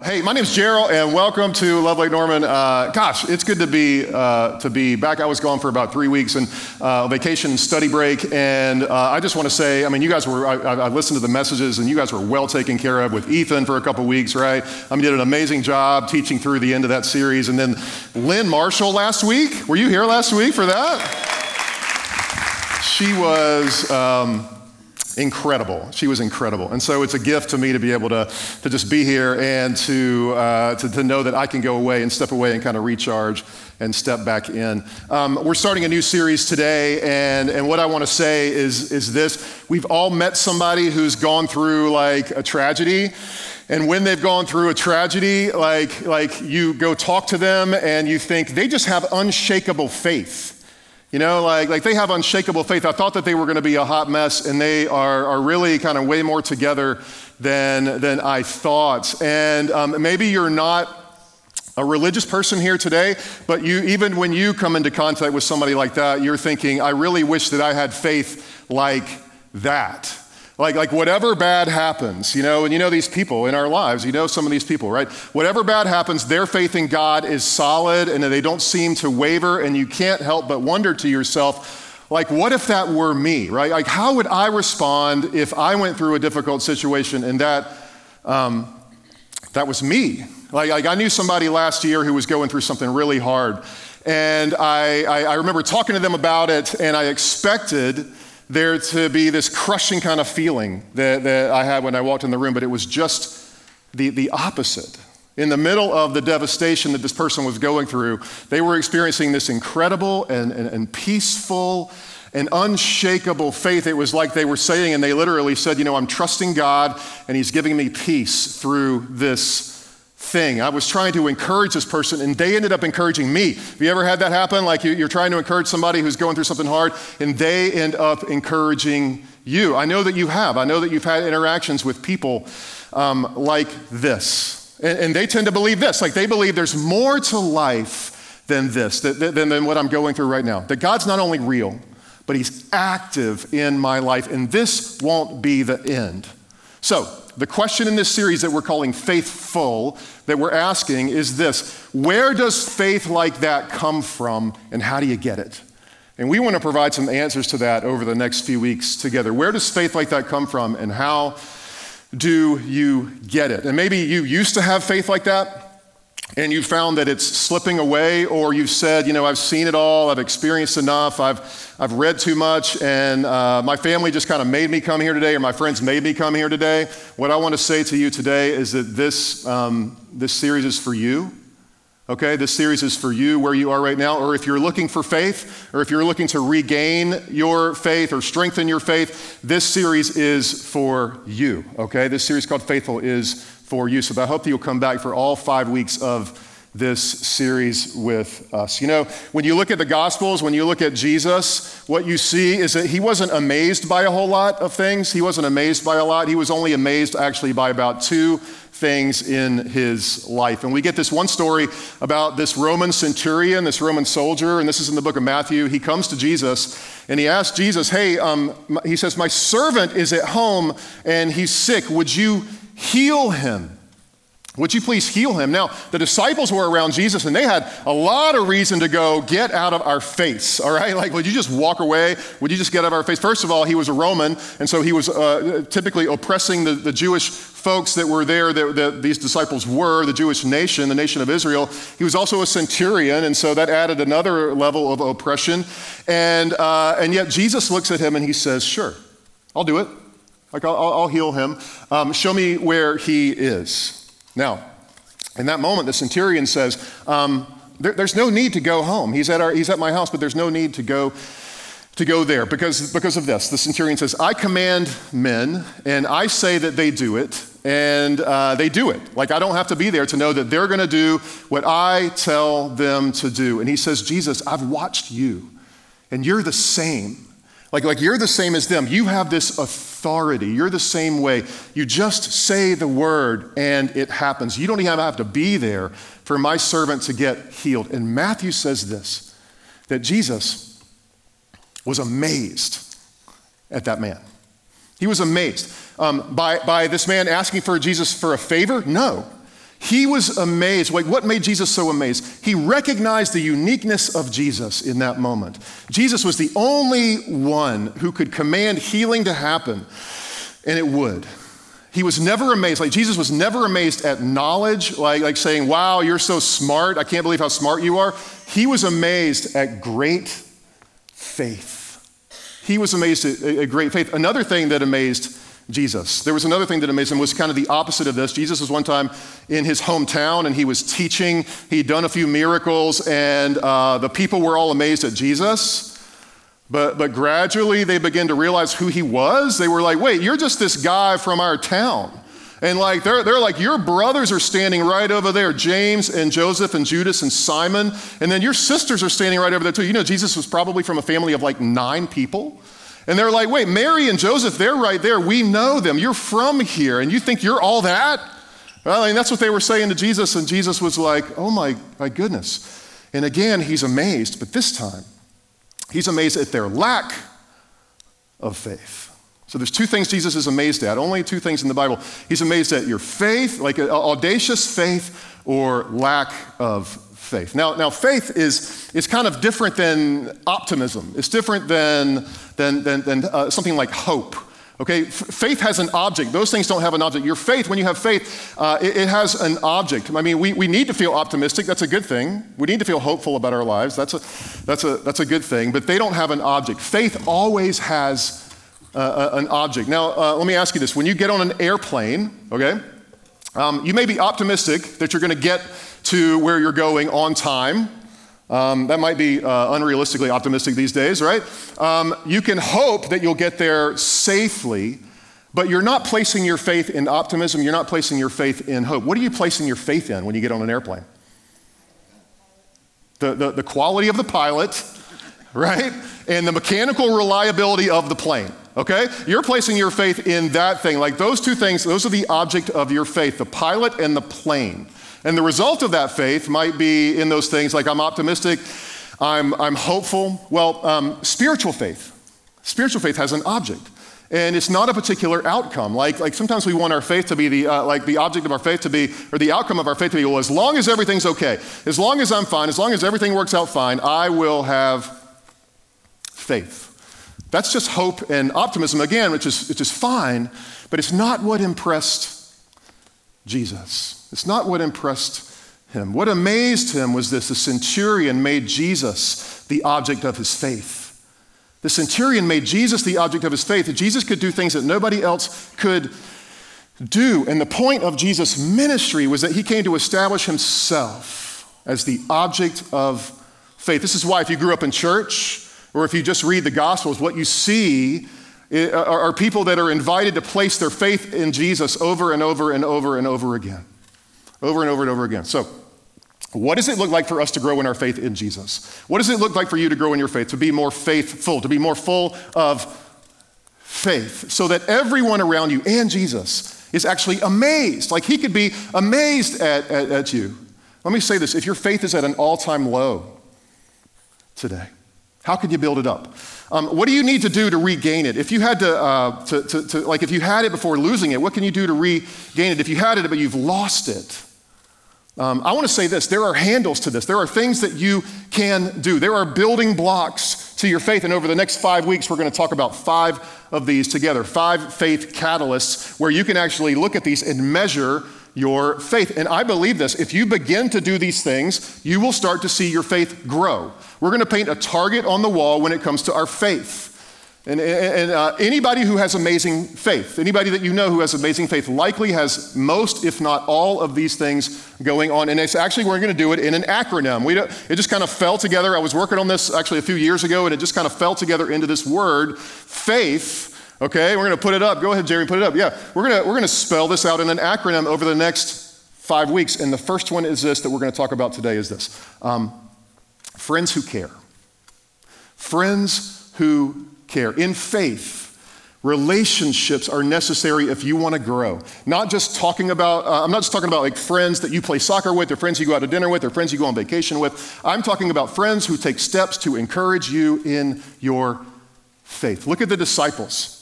Hey, my name's Gerald, and welcome to Love Lake Norman. Uh, gosh, it's good to be uh, to be back. I was gone for about three weeks and uh, vacation study break, and uh, I just want to say, I mean, you guys were. I, I, listened to the messages, and you guys were well taken care of with Ethan for a couple weeks, right? I mean, did an amazing job teaching through the end of that series, and then Lynn Marshall last week. Were you here last week for that? She was. Um, incredible. She was incredible. And so it's a gift to me to be able to, to just be here and to, uh, to, to, know that I can go away and step away and kind of recharge and step back in. Um, we're starting a new series today, and, and what I want to say is, is this we've all met somebody who's gone through like a tragedy. And when they've gone through a tragedy, like, like you go talk to them and you think they just have unshakable faith. You know, like, like they have unshakable faith. I thought that they were going to be a hot mess, and they are, are really kind of way more together than, than I thought. And um, maybe you're not a religious person here today, but you, even when you come into contact with somebody like that, you're thinking, I really wish that I had faith like that. Like, like whatever bad happens, you know, and you know these people in our lives, you know some of these people, right? Whatever bad happens, their faith in God is solid and they don't seem to waver, and you can't help but wonder to yourself, like, what if that were me, right? Like, how would I respond if I went through a difficult situation and that, um, that was me? Like, like, I knew somebody last year who was going through something really hard, and I, I, I remember talking to them about it, and I expected there to be this crushing kind of feeling that, that I had when I walked in the room, but it was just the, the opposite. In the middle of the devastation that this person was going through, they were experiencing this incredible and, and, and peaceful and unshakable faith. It was like they were saying, and they literally said, You know, I'm trusting God, and He's giving me peace through this thing. I was trying to encourage this person, and they ended up encouraging me. Have you ever had that happen? Like you, are trying to encourage somebody who's going through something hard, and they end up encouraging you. I know that you have. I know that you've had interactions with people um, like this. And, and, they tend to believe this like they believe there's more to life than this, than, than what I'm going through right now. That God's not only real, but He's active in my life, and this won't be the end. So, the question in this series that we're calling Faithful, that we're asking is this Where does faith like that come from, and how do you get it? And we want to provide some answers to that over the next few weeks together. Where does faith like that come from, and how do you get it? And maybe you used to have faith like that and you found that it's slipping away, or you've said, you know, I've seen it all, I've experienced enough, I've, I've read too much, and uh, my family just kind of made me come here today, or my friends made me come here today. What I want to say to you today is that this, um, this series is for you. Okay, this series is for you where you are right now, or if you're looking for faith, or if you're looking to regain your faith or strengthen your faith, this series is for you. Okay, this series called Faithful is for you. So I hope that you'll come back for all five weeks of this series with us. You know, when you look at the Gospels, when you look at Jesus, what you see is that he wasn't amazed by a whole lot of things. He wasn't amazed by a lot. He was only amazed actually by about two things in his life. And we get this one story about this Roman centurion, this Roman soldier, and this is in the book of Matthew. He comes to Jesus and he asks Jesus, Hey, um, he says, My servant is at home and he's sick. Would you heal him. Would you please heal him? Now, the disciples were around Jesus and they had a lot of reason to go, get out of our face, all right? Like, would you just walk away? Would you just get out of our face? First of all, he was a Roman, and so he was uh, typically oppressing the, the Jewish folks that were there, that, that, these disciples were, the Jewish nation, the nation of Israel. He was also a centurion, and so that added another level of oppression. And, uh, and yet, Jesus looks at him and he says, Sure, I'll do it. Like, I'll, I'll heal him. Um, show me where he is. Now, in that moment, the centurion says, um, there, There's no need to go home. He's at, our, he's at my house, but there's no need to go, to go there because, because of this. The centurion says, I command men, and I say that they do it, and uh, they do it. Like, I don't have to be there to know that they're going to do what I tell them to do. And he says, Jesus, I've watched you, and you're the same. Like, like you're the same as them. You have this authority. You're the same way. You just say the word and it happens. You don't even have to be there for my servant to get healed. And Matthew says this that Jesus was amazed at that man. He was amazed. Um, by, by this man asking for Jesus for a favor? No. He was amazed. Like, what made Jesus so amazed? He recognized the uniqueness of Jesus in that moment. Jesus was the only one who could command healing to happen, and it would. He was never amazed. Like, Jesus was never amazed at knowledge, like, like saying, Wow, you're so smart. I can't believe how smart you are. He was amazed at great faith. He was amazed at, at great faith. Another thing that amazed Jesus. There was another thing that amazed him was kind of the opposite of this. Jesus was one time in his hometown and he was teaching. He'd done a few miracles and uh, the people were all amazed at Jesus. But, but gradually they began to realize who he was. They were like, wait, you're just this guy from our town. And like they're, they're like, your brothers are standing right over there, James and Joseph and Judas and Simon. And then your sisters are standing right over there too. You know, Jesus was probably from a family of like nine people. And they're like, wait, Mary and Joseph, they're right there. We know them. You're from here, and you think you're all that? Well, I mean, that's what they were saying to Jesus, and Jesus was like, oh my, my goodness. And again, he's amazed, but this time, he's amazed at their lack of faith. So there's two things Jesus is amazed at, only two things in the Bible. He's amazed at your faith, like uh, audacious faith, or lack of faith. Now, now faith is, is kind of different than optimism. It's different than, than, than, than uh, something like hope. Okay, F- faith has an object. Those things don't have an object. Your faith, when you have faith, uh, it, it, has an object. I mean, we, we need to feel optimistic. That's a good thing. We need to feel hopeful about our lives. That's a, that's a, that's a good thing. But they don't have an object. Faith always has uh, an object. Now, uh, let me ask you this. When you get on an airplane, okay, um, you may be optimistic that you're going to get to where you're going on time. Um, that might be uh, unrealistically optimistic these days, right? Um, you can hope that you'll get there safely, but you're not placing your faith in optimism. You're not placing your faith in hope. What are you placing your faith in when you get on an airplane? The, the, the quality of the pilot, right? And the mechanical reliability of the plane, okay? You're placing your faith in that thing. Like those two things, those are the object of your faith the pilot and the plane. And the result of that faith might be in those things like I'm optimistic, I'm, I'm hopeful. Well, um, spiritual faith, spiritual faith has an object. And it's not a particular outcome. Like, like sometimes we want our faith to be the, uh, like the object of our faith to be, or the outcome of our faith to be, well, as long as everything's okay, as long as I'm fine, as long as everything works out fine, I will have faith. That's just hope and optimism again, which is, which is fine, but it's not what impressed Jesus. It's not what impressed him. What amazed him was this the centurion made Jesus the object of his faith. The centurion made Jesus the object of his faith. That Jesus could do things that nobody else could do. And the point of Jesus' ministry was that he came to establish himself as the object of faith. This is why, if you grew up in church, or if you just read the Gospels, what you see eh, are people that are invited to place their faith in Jesus over and over and over and over again over and over and over again. So, what does it look like for us to grow in our faith in Jesus? What does it look like for you to grow in your faith, to be more faithful, to be more full of faith, so that everyone around you and Jesus is actually amazed? Like he could be amazed at, at, at you. Let me say this if your faith is at an all time low today, how can you build it up? Um, what do you need to do to regain it? If you had to, uh, to, to, to, like, if you had it before losing it, what can you do to regain it? If you had it, but you've lost it, um, I want to say this there are handles to this. There are things that you can do. There are building blocks to your faith. And over the next five weeks, we're going to talk about five of these together five faith catalysts where you can actually look at these and measure your faith. And I believe this if you begin to do these things, you will start to see your faith grow. We're going to paint a target on the wall when it comes to our faith. And, and uh, anybody who has amazing faith, anybody that you know who has amazing faith, likely has most, if not all, of these things going on. And it's actually, we're going to do it in an acronym. We it just kind of fell together. I was working on this actually a few years ago, and it just kind of fell together into this word, faith. Okay, we're going to put it up. Go ahead, Jerry, put it up. Yeah, we're going to, we're going to spell this out in an acronym over the next five weeks. And the first one is this that we're going to talk about today is this um, friends who care. Friends who care. In faith, relationships are necessary if you want to grow. Not just talking about, uh, I'm not just talking about like friends that you play soccer with, or friends you go out to dinner with, or friends you go on vacation with. I'm talking about friends who take steps to encourage you in your faith. Look at the disciples.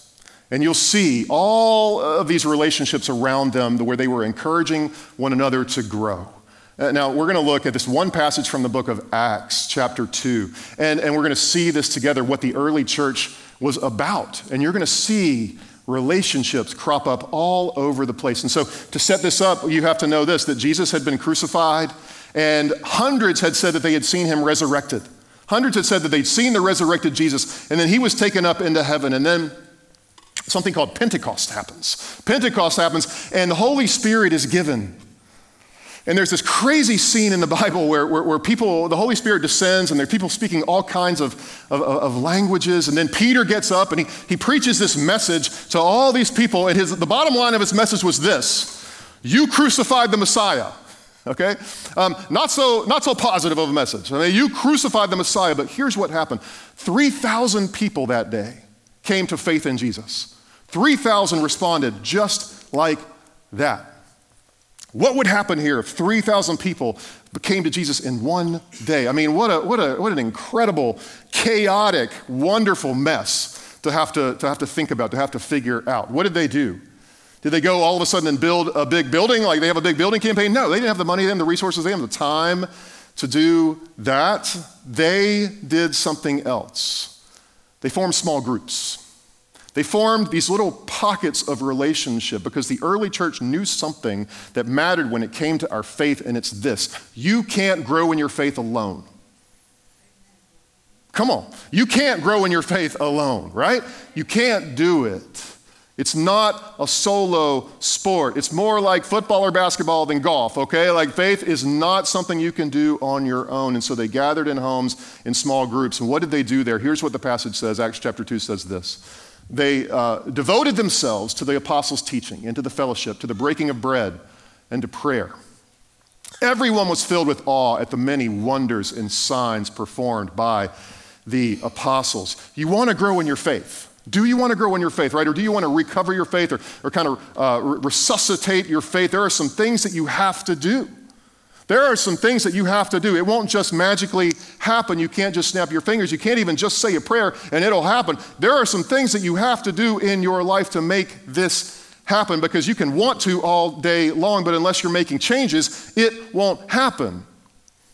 And you'll see all of these relationships around them where they were encouraging one another to grow. Uh, now, we're going to look at this one passage from the book of Acts, chapter 2, and, and we're going to see this together, what the early church was about. And you're going to see relationships crop up all over the place. And so, to set this up, you have to know this that Jesus had been crucified, and hundreds had said that they had seen him resurrected. Hundreds had said that they'd seen the resurrected Jesus, and then he was taken up into heaven. And then something called Pentecost happens. Pentecost happens, and the Holy Spirit is given. And there's this crazy scene in the Bible where, where, where, people, the Holy Spirit descends, and there are people speaking all kinds of, of, of, languages. And then Peter gets up and he, he preaches this message to all these people. And his, the bottom line of his message was this You crucified the Messiah. Okay? Um, not, so, not so positive of a message. I mean, you crucified the Messiah, but here's what happened 3,000 people that day came to faith in Jesus. 3,000 responded just like that. What would happen here if 3,000 people came to Jesus in one day? I mean, what, a, what, a, what an incredible, chaotic, wonderful mess to have to, to have to think about, to have to figure out. What did they do? Did they go all of a sudden and build a big building? Like they have a big building campaign? No, they didn't have the money, they didn't have the resources, they didn't have the time to do that. They did something else. They formed small groups. They formed these little pockets of relationship because the early church knew something that mattered when it came to our faith, and it's this you can't grow in your faith alone. Come on. You can't grow in your faith alone, right? You can't do it. It's not a solo sport. It's more like football or basketball than golf, okay? Like faith is not something you can do on your own. And so they gathered in homes in small groups. And what did they do there? Here's what the passage says Acts chapter 2 says this they uh, devoted themselves to the apostles' teaching and to the fellowship, to the breaking of bread, and to prayer. Everyone was filled with awe at the many wonders and signs performed by the apostles. You want to grow in your faith. Do you want to grow in your faith, right? Or do you want to recover your faith or, or kind of uh, resuscitate your faith? There are some things that you have to do. There are some things that you have to do. It won't just magically happen. You can't just snap your fingers. You can't even just say a prayer and it'll happen. There are some things that you have to do in your life to make this happen because you can want to all day long, but unless you're making changes, it won't happen.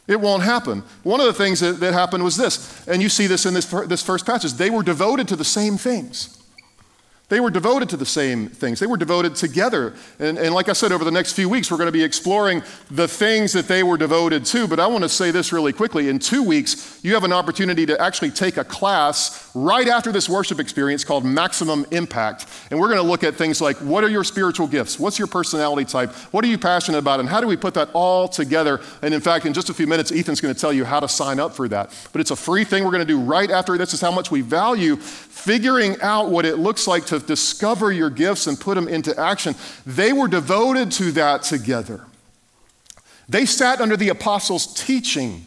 It won't happen. One of the things that, that happened was this, and you see this in this, this first passage. They were devoted to the same things. They were devoted to the same things. They were devoted together. And, and, like I said, over the next few weeks, we're going to be exploring the things that they were devoted to. But I want to say this really quickly. In two weeks, you have an opportunity to actually take a class right after this worship experience called Maximum Impact. And we're going to look at things like what are your spiritual gifts? What's your personality type? What are you passionate about? And how do we put that all together? And in fact, in just a few minutes, Ethan's going to tell you how to sign up for that. But it's a free thing we're going to do right after this, is how much we value figuring out what it looks like to discover your gifts and put them into action. They were devoted to that together. They sat under the apostles' teaching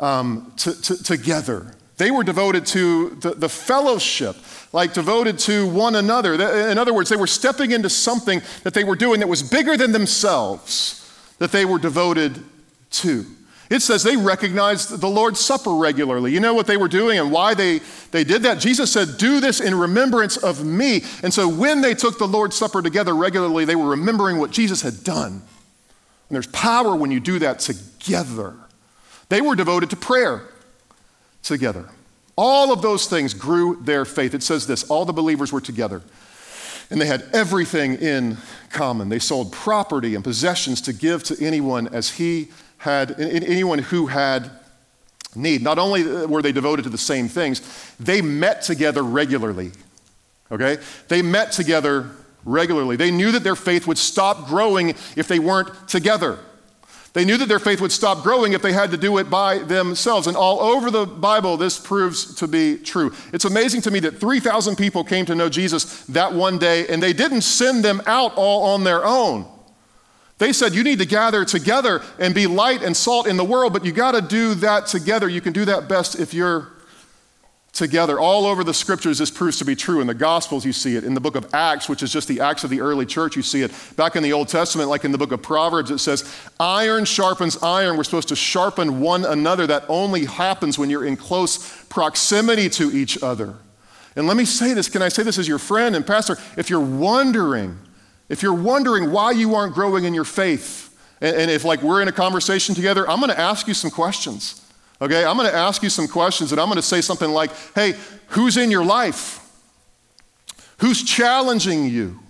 um, to, to, together. They were devoted to the, the fellowship, like devoted to one another. In other words, they were stepping into something that they were doing that was bigger than themselves, that they were devoted to. It says they recognized the Lord's Supper regularly. You know what they were doing and why they, they did that? Jesus said, Do this in remembrance of me. And so when they took the Lord's Supper together regularly, they were remembering what Jesus had done. And there's power when you do that together. They were devoted to prayer together. All of those things grew their faith. It says this all the believers were together. And they had everything in common. They sold property and possessions to give to anyone as he had, anyone who had need. Not only were they devoted to the same things, they met together regularly. Okay? They met together regularly. They knew that their faith would stop growing if they weren't together. They knew that their faith would stop growing if they had to do it by themselves. And all over the Bible, this proves to be true. It's amazing to me that 3,000 people came to know Jesus that one day, and they didn't send them out all on their own. They said, You need to gather together and be light and salt in the world, but you got to do that together. You can do that best if you're together. All over the scriptures, this proves to be true. In the Gospels, you see it. In the book of Acts, which is just the Acts of the early church, you see it. Back in the Old Testament, like in the book of Proverbs, it says, Iron sharpens iron. We're supposed to sharpen one another. That only happens when you're in close proximity to each other. And let me say this can I say this as your friend and pastor? If you're wondering, if you're wondering why you aren't growing in your faith, and, and if like we're in a conversation together, I'm going to ask you some questions. Okay, I'm going to ask you some questions and I'm going to say something like, hey, who's in your life? Who's challenging you?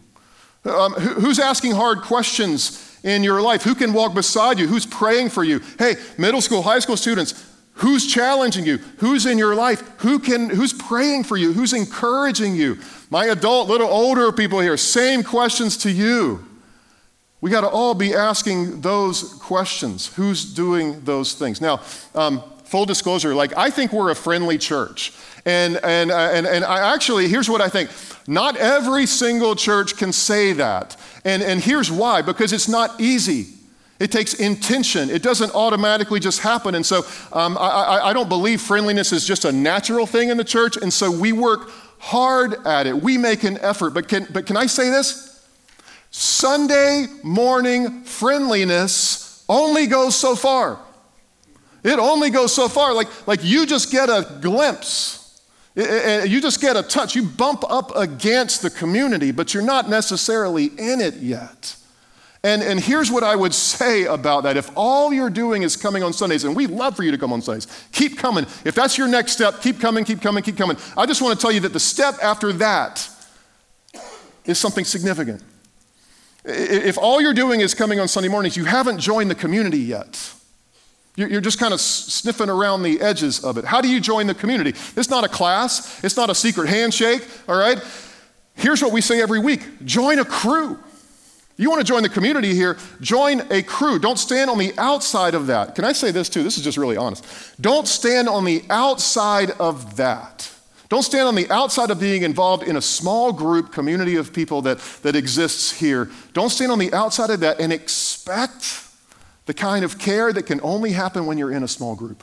Um, who's asking hard questions in your life? Who can walk beside you? Who's praying for you? Hey, middle school, high school students, who's challenging you? Who's in your life? Who can, who's praying for you? Who's encouraging you? My adult, little older people here, same questions to you. We got to all be asking those questions. Who's doing those things? Now, um, full disclosure, like I think we're a friendly church. And, and, uh, and, and I actually, here's what I think. Not every single church can say that. And, and here's why because it's not easy. It takes intention. It doesn't automatically just happen. And so um, I, I don't believe friendliness is just a natural thing in the church. And so we work hard at it. We make an effort. But can, but can I say this? Sunday morning friendliness only goes so far. It only goes so far. Like, like you just get a glimpse, you just get a touch. You bump up against the community, but you're not necessarily in it yet. And, and here's what I would say about that. If all you're doing is coming on Sundays, and we love for you to come on Sundays, keep coming. If that's your next step, keep coming, keep coming, keep coming. I just want to tell you that the step after that is something significant. If all you're doing is coming on Sunday mornings, you haven't joined the community yet. You're just kind of sniffing around the edges of it. How do you join the community? It's not a class, it's not a secret handshake, all right? Here's what we say every week join a crew. You want to join the community here, join a crew. Don't stand on the outside of that. Can I say this too? This is just really honest. Don't stand on the outside of that. Don't stand on the outside of being involved in a small group community of people that, that exists here. Don't stand on the outside of that and expect the kind of care that can only happen when you're in a small group.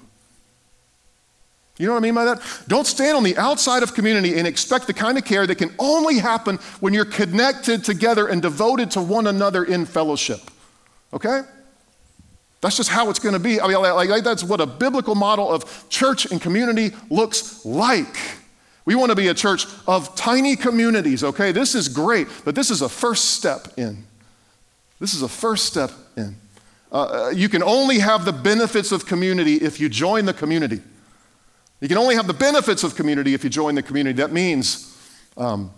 You know what I mean by that? Don't stand on the outside of community and expect the kind of care that can only happen when you're connected together and devoted to one another in fellowship. Okay? That's just how it's going to be. I mean, like, like, that's what a biblical model of church and community looks like. We want to be a church of tiny communities, okay? This is great, but this is a first step in. This is a first step in. Uh, you can only have the benefits of community if you join the community. You can only have the benefits of community if you join the community. That means um,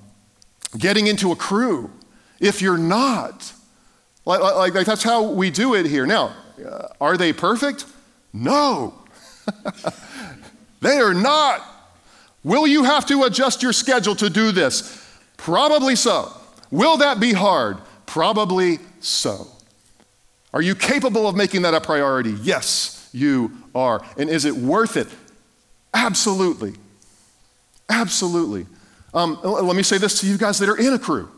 getting into a crew. If you're not, like, like, like, that's how we do it here. Now, uh, are they perfect? No. they are not. Will you have to adjust your schedule to do this? Probably so. Will that be hard? Probably so. Are you capable of making that a priority? Yes, you are. And is it worth it? Absolutely. Absolutely. Um, let me say this to you guys that are in a crew.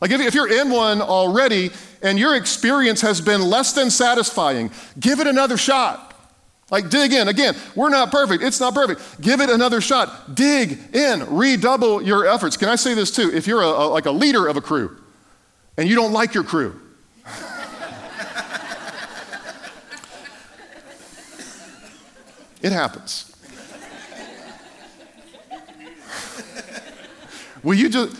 Like, if, if you're in one already and your experience has been less than satisfying, give it another shot. Like, dig in. Again, we're not perfect. It's not perfect. Give it another shot. Dig in. Redouble your efforts. Can I say this too? If you're a, a, like a leader of a crew and you don't like your crew, It happens. Will you just,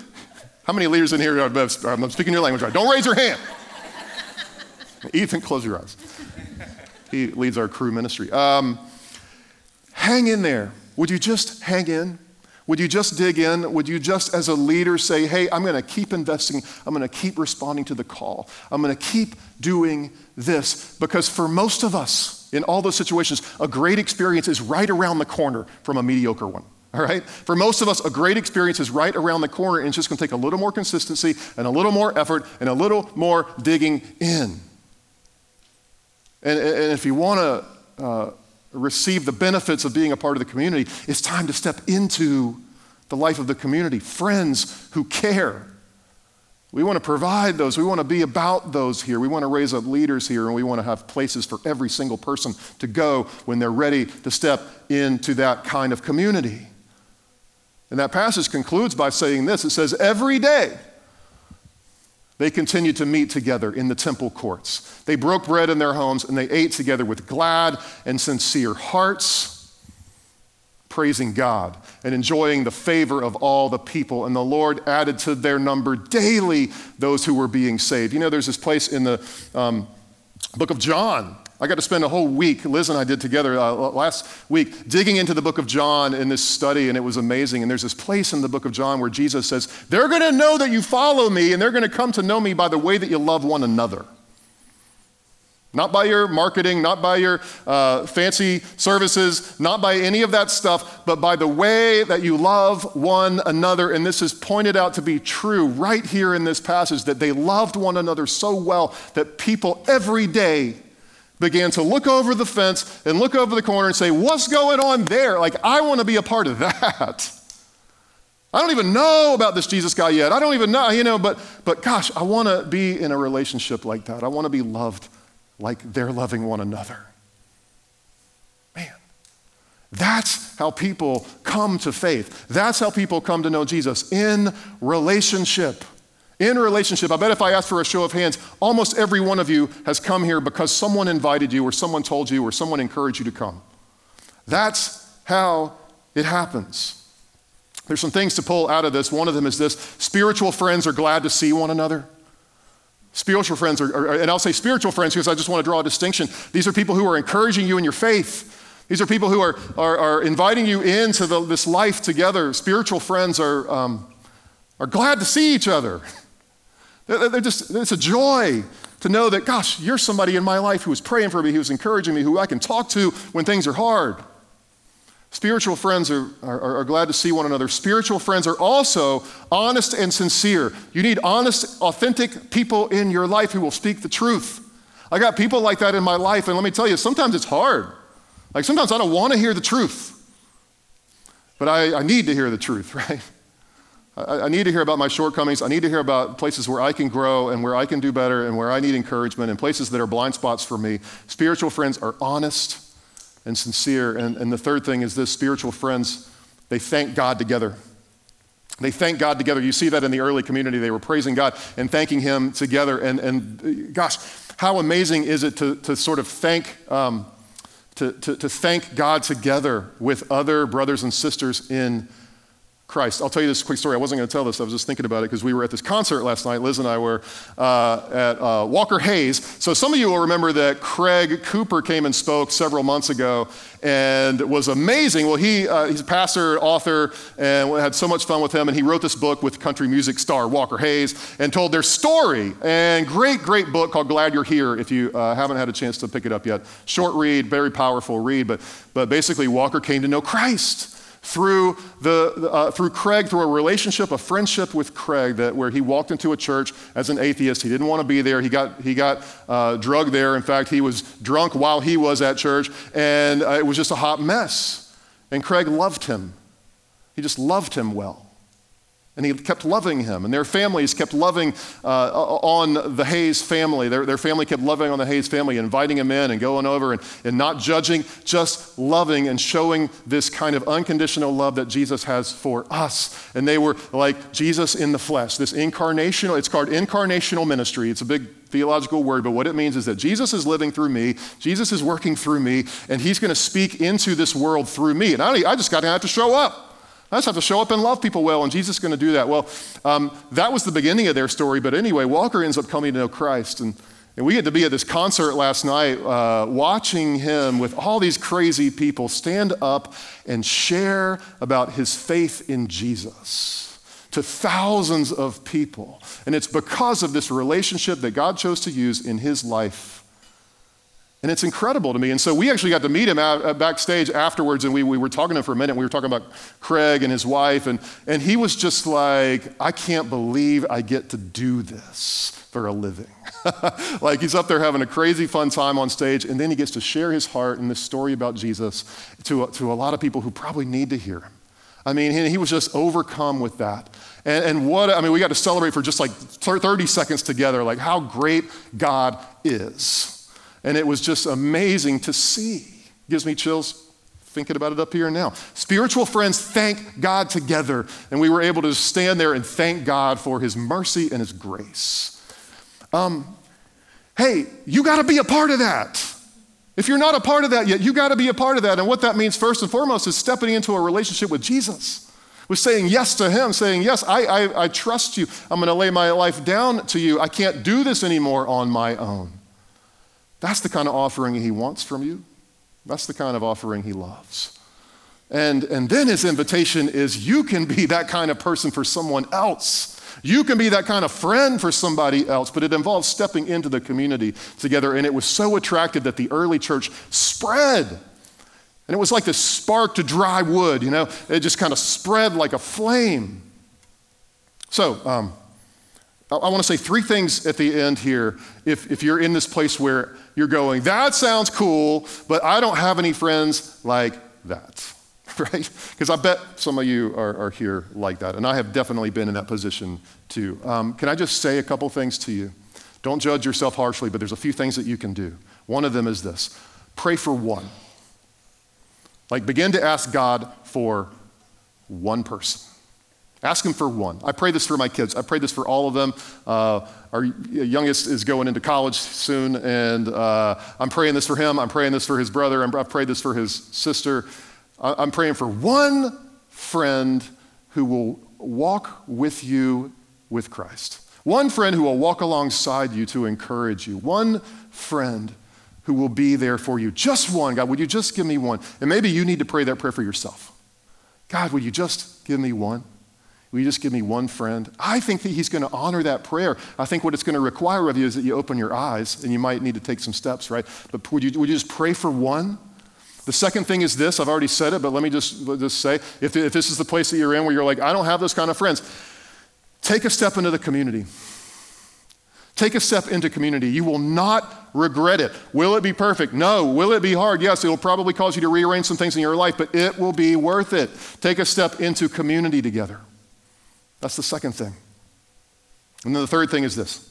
how many leaders in here are, I'm speaking your language right? Don't raise your hand. Ethan, close your eyes. He leads our crew ministry. Um, hang in there. Would you just hang in? Would you just dig in? Would you just, as a leader, say, hey, I'm going to keep investing. I'm going to keep responding to the call. I'm going to keep doing this. Because for most of us, in all those situations, a great experience is right around the corner from a mediocre one. All right? For most of us, a great experience is right around the corner, and it's just going to take a little more consistency and a little more effort and a little more digging in. And, and if you want to uh, receive the benefits of being a part of the community, it's time to step into the life of the community. Friends who care. We want to provide those. We want to be about those here. We want to raise up leaders here, and we want to have places for every single person to go when they're ready to step into that kind of community. And that passage concludes by saying this it says, Every day they continued to meet together in the temple courts. They broke bread in their homes and they ate together with glad and sincere hearts, praising God and enjoying the favor of all the people. And the Lord added to their number daily those who were being saved. You know, there's this place in the um, book of John I got to spend a whole week, Liz and I did together uh, last week, digging into the book of John in this study, and it was amazing. And there's this place in the book of John where Jesus says, They're going to know that you follow me, and they're going to come to know me by the way that you love one another. Not by your marketing, not by your uh, fancy services, not by any of that stuff, but by the way that you love one another. And this is pointed out to be true right here in this passage that they loved one another so well that people every day began to look over the fence and look over the corner and say, What's going on there? Like, I want to be a part of that. I don't even know about this Jesus guy yet. I don't even know, you know, but, but gosh, I want to be in a relationship like that. I want to be loved like they're loving one another. Man, that's how people come to faith. That's how people come to know Jesus in relationship. In relationship, I bet if I ask for a show of hands, almost every one of you has come here because someone invited you, or someone told you, or someone encouraged you to come. That's how it happens. There's some things to pull out of this. One of them is this spiritual friends are glad to see one another. Spiritual friends are, are and I'll say spiritual friends because I just want to draw a distinction. These are people who are encouraging you in your faith. These are people who are, are, are inviting you into the, this life together. Spiritual friends are, um, are glad to see each other. They're just, it's a joy to know that, gosh, you're somebody in my life who is praying for me, who's encouraging me, who I can talk to when things are hard. Spiritual friends are, are, are, glad to see one another. Spiritual friends are also honest and sincere. You need honest, authentic people in your life who will speak the truth. I got people like that in my life, and let me tell you, sometimes it's hard. Like sometimes I don't want to hear the truth, but I, I need to hear the truth, right? I, I need to hear about my shortcomings. I need to hear about places where I can grow and where I can do better and where I need encouragement and places that are blind spots for me. Spiritual friends are honest and sincere. And, and the third thing is this spiritual friends, they thank God together. They thank God together. You see that in the early community. They were praising God and thanking Him together. And, and gosh, how amazing is it to, to sort of thank, um, to, to, to thank God together with other brothers and sisters in Christ. I'll tell you this quick story. I wasn't going to tell this. I was just thinking about it because we were at this concert last night. Liz and I were uh, at uh, Walker Hayes. So some of you will remember that Craig Cooper came and spoke several months ago and was amazing. Well, he, uh, he's a pastor, author, and we had so much fun with him. And he wrote this book with country music star Walker Hayes and told their story. And great, great book called Glad You're Here if you uh, haven't had a chance to pick it up yet. Short read, very powerful read. But, but basically, Walker came to know Christ through, the, uh, through Craig, through a relationship, a friendship with Craig, that where he walked into a church as an atheist. He didn't want to be there. He got, he got uh, drugged there. In fact, he was drunk while he was at church, and uh, it was just a hot mess. And Craig loved him. He just loved him well. And he kept loving him. And their families kept loving uh, on the Hayes family. Their, their family kept loving on the Hayes family, inviting him in and going over and, and not judging, just loving and showing this kind of unconditional love that Jesus has for us. And they were like Jesus in the flesh, this incarnational, it's called incarnational ministry. It's a big theological word, but what it means is that Jesus is living through me, Jesus is working through me, and he's going to speak into this world through me. And I, I just got to have to show up. I just have to show up and love people well, and Jesus is going to do that. Well, um, that was the beginning of their story, but anyway, Walker ends up coming to know Christ. And, and we had to be at this concert last night uh, watching him with all these crazy people stand up and share about his faith in Jesus to thousands of people. And it's because of this relationship that God chose to use in his life And it's incredible to me. And so we actually got to meet him out, uh, backstage afterwards, and we, we were talking to him for a minute. We were talking about Craig and his wife, and, and he was just like, I can't believe I get to do this for a living. like he's up there having a crazy fun time on stage, and then he gets to share his heart and this story about Jesus to, to a lot of people who probably need to hear him. I mean, he, he was just overcome with that. And, and what, I mean, we got to celebrate for just like 30 seconds together, like how great God is. And it was just amazing to see. Gives me chills thinking about it up here now. Spiritual friends thank God together, and we were able to stand there and thank God for his mercy and his grace. Um, hey, you got to be a part of that. If you're not a part of that yet, you got to be a part of that. And what that means, first and foremost, is stepping into a relationship with Jesus, with saying yes to Him, saying, Yes, I, I, I trust you. I'm going to lay my life down to you. I can't do this anymore on my own. That's the kind of offering He wants from you. That's the kind of offering He loves. And, and then His invitation is you can be that kind of person for someone else. You can be that kind of friend for somebody else, but it involves stepping into the community together. And it was so attractive that the early church spread. And it was like this spark to dry wood, you know, it just kind of spread like a flame. So, um, I, want to say three things at the end here. If, if you're in this place where you're going, that sounds cool, but I don't have any friends like that. right? Because I bet some of you are, are, here like that. And I have definitely been in that position too. Um, can I just say a couple things to you? Don't judge yourself harshly, but there's a few things that you can do. One of them is this pray for one. Like, begin to ask God for one person. Ask Him for one. I pray this for my kids. I pray this for all of them. Uh, our youngest is going into college soon, and uh, I'm praying this for him. I'm praying this for his brother. i have prayed this for his sister. I'm praying for one friend who will walk with you with Christ. One friend who will walk alongside you to encourage you. One friend who will be there for you. Just one. God, would you just give me one? And maybe you need to pray that prayer for yourself. God, would you just give me one? Will you just give me one friend? I think that he's going to honor that prayer. I think what it's going to require of you is that you open your eyes and you might need to take some steps, right? But would you, would you just pray for one? The second thing is this I've already said it, but let me just, just say if, if this is the place that you're in where you're like, I don't have those kind of friends, take a step into the community. Take a step into community. You will not regret it. Will it be perfect? No. Will it be hard? Yes, it will probably cause you to rearrange some things in your life, but it will be worth it. Take a step into community together. That's the second thing. And then the third thing is this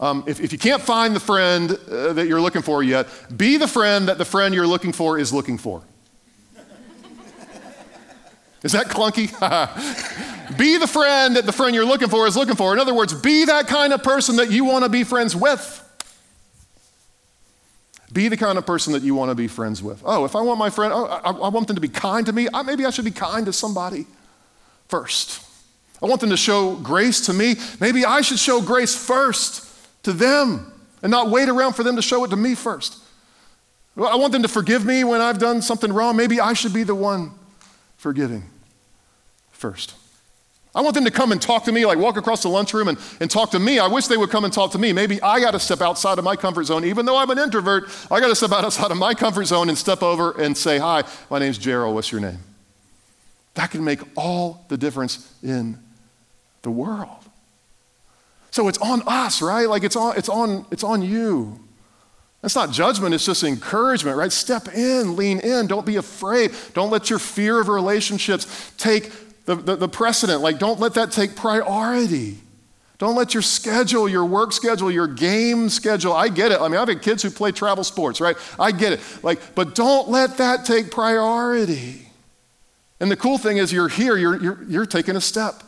um, if, if, you can't find the friend uh, that you're looking for yet, be the friend that the friend you're looking for is looking for. Is that clunky? be the friend that the friend you're looking for is looking for. In other words, be that kind of person that you want to be friends with. Be the kind of person that you want to be friends with. Oh, if I want my friend, oh, I, I want them to be kind to me, I, maybe I should be kind to somebody first. I want them to show grace to me. Maybe I should show grace first to them and not wait around for them to show it to me first. I want them to forgive me when I've done something wrong. Maybe I should be the one forgiving first. I want them to come and talk to me, like walk across the lunchroom and, and talk to me. I wish they would come and talk to me. Maybe I got to step outside of my comfort zone. Even though I'm an introvert, I got to step outside of my comfort zone and step over and say, Hi, my name's Gerald. What's your name? That can make all the difference in the world. So it's on us, right? Like it's on, it's on, it's on you. That's not judgment, it's just encouragement, right? Step in, lean in, don't be afraid. Don't let your fear of relationships take the, the, the precedent. Like, don't let that take priority. Don't let your schedule, your work schedule, your game schedule, I get it. I mean, I've had kids who play travel sports, right? I get it. Like, but don't let that take priority. And the cool thing is, you're here, you're, you're, you're taking a step.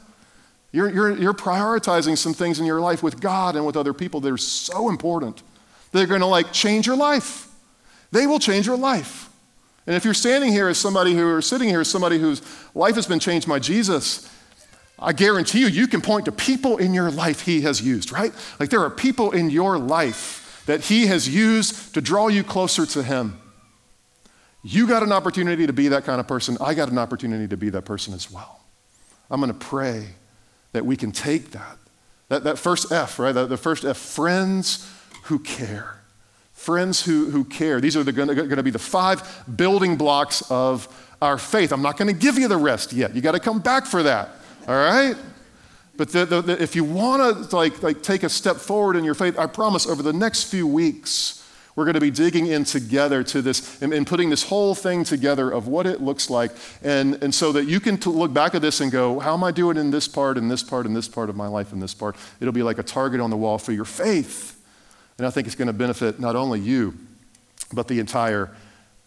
You're, you're, you're prioritizing some things in your life with God and with other people that are so important. They're going to like change your life. They will change your life. And if you're standing here as somebody who, or sitting here as somebody whose life has been changed by Jesus, I guarantee you, you can point to people in your life he has used, right? Like there are people in your life that he has used to draw you closer to him. You got an opportunity to be that kind of person. I got an opportunity to be that person as well. I'm going to pray that we can take that. That, that first F, right? The, the first F, friends who care. friends who, who care. These are the, going to be the five building blocks of our faith. I'm not going to give you the rest yet. You got to come back for that. All right? But the, the, if you want to like, like take a step forward in your faith, I promise over the next few weeks, we're going to be digging in together to this and, and, putting this whole thing together of what it looks like. And, and so that you can t- look back at this and go, how am I doing in this part, in this part, in this part of my life, in this part? It'll be like a target on the wall for your faith. And I think it's going to benefit not only you, but the entire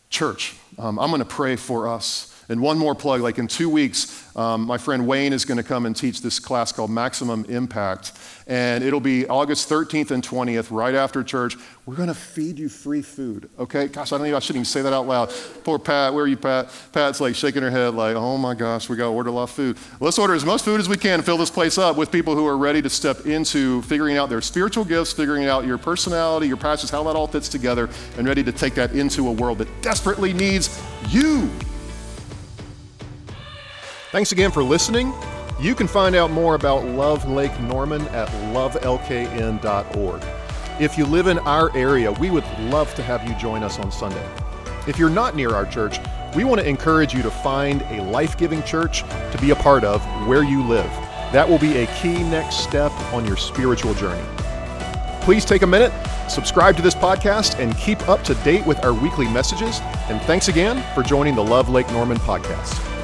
church. Um, I'm going to pray for us. And one more plug like in two weeks, um, my friend Wayne is going to come and teach this class called Maximum Impact. And it'll be August 13th and 20th, right after church. We're going to feed you free food, okay? Gosh, I don't even, I shouldn't even say that out loud. Poor Pat, where are you, Pat? Pat's like shaking her head, like, oh my gosh, we got to order a lot of food. Let's order as much food as we can, fill this place up with people who are ready to step into figuring out their spiritual gifts, figuring out your personality, your passions, how that all fits together, and ready to take that into a world that desperately needs you. Thanks again for listening. You can find out more about Love Lake Norman at lovelkn.org. If you live in our area, we would love to have you join us on Sunday. If you're not near our church, we want to encourage you to find a life giving church to be a part of where you live. That will be a key next step on your spiritual journey. Please take a minute, subscribe to this podcast, and keep up to date with our weekly messages. And thanks again for joining the Love Lake Norman podcast.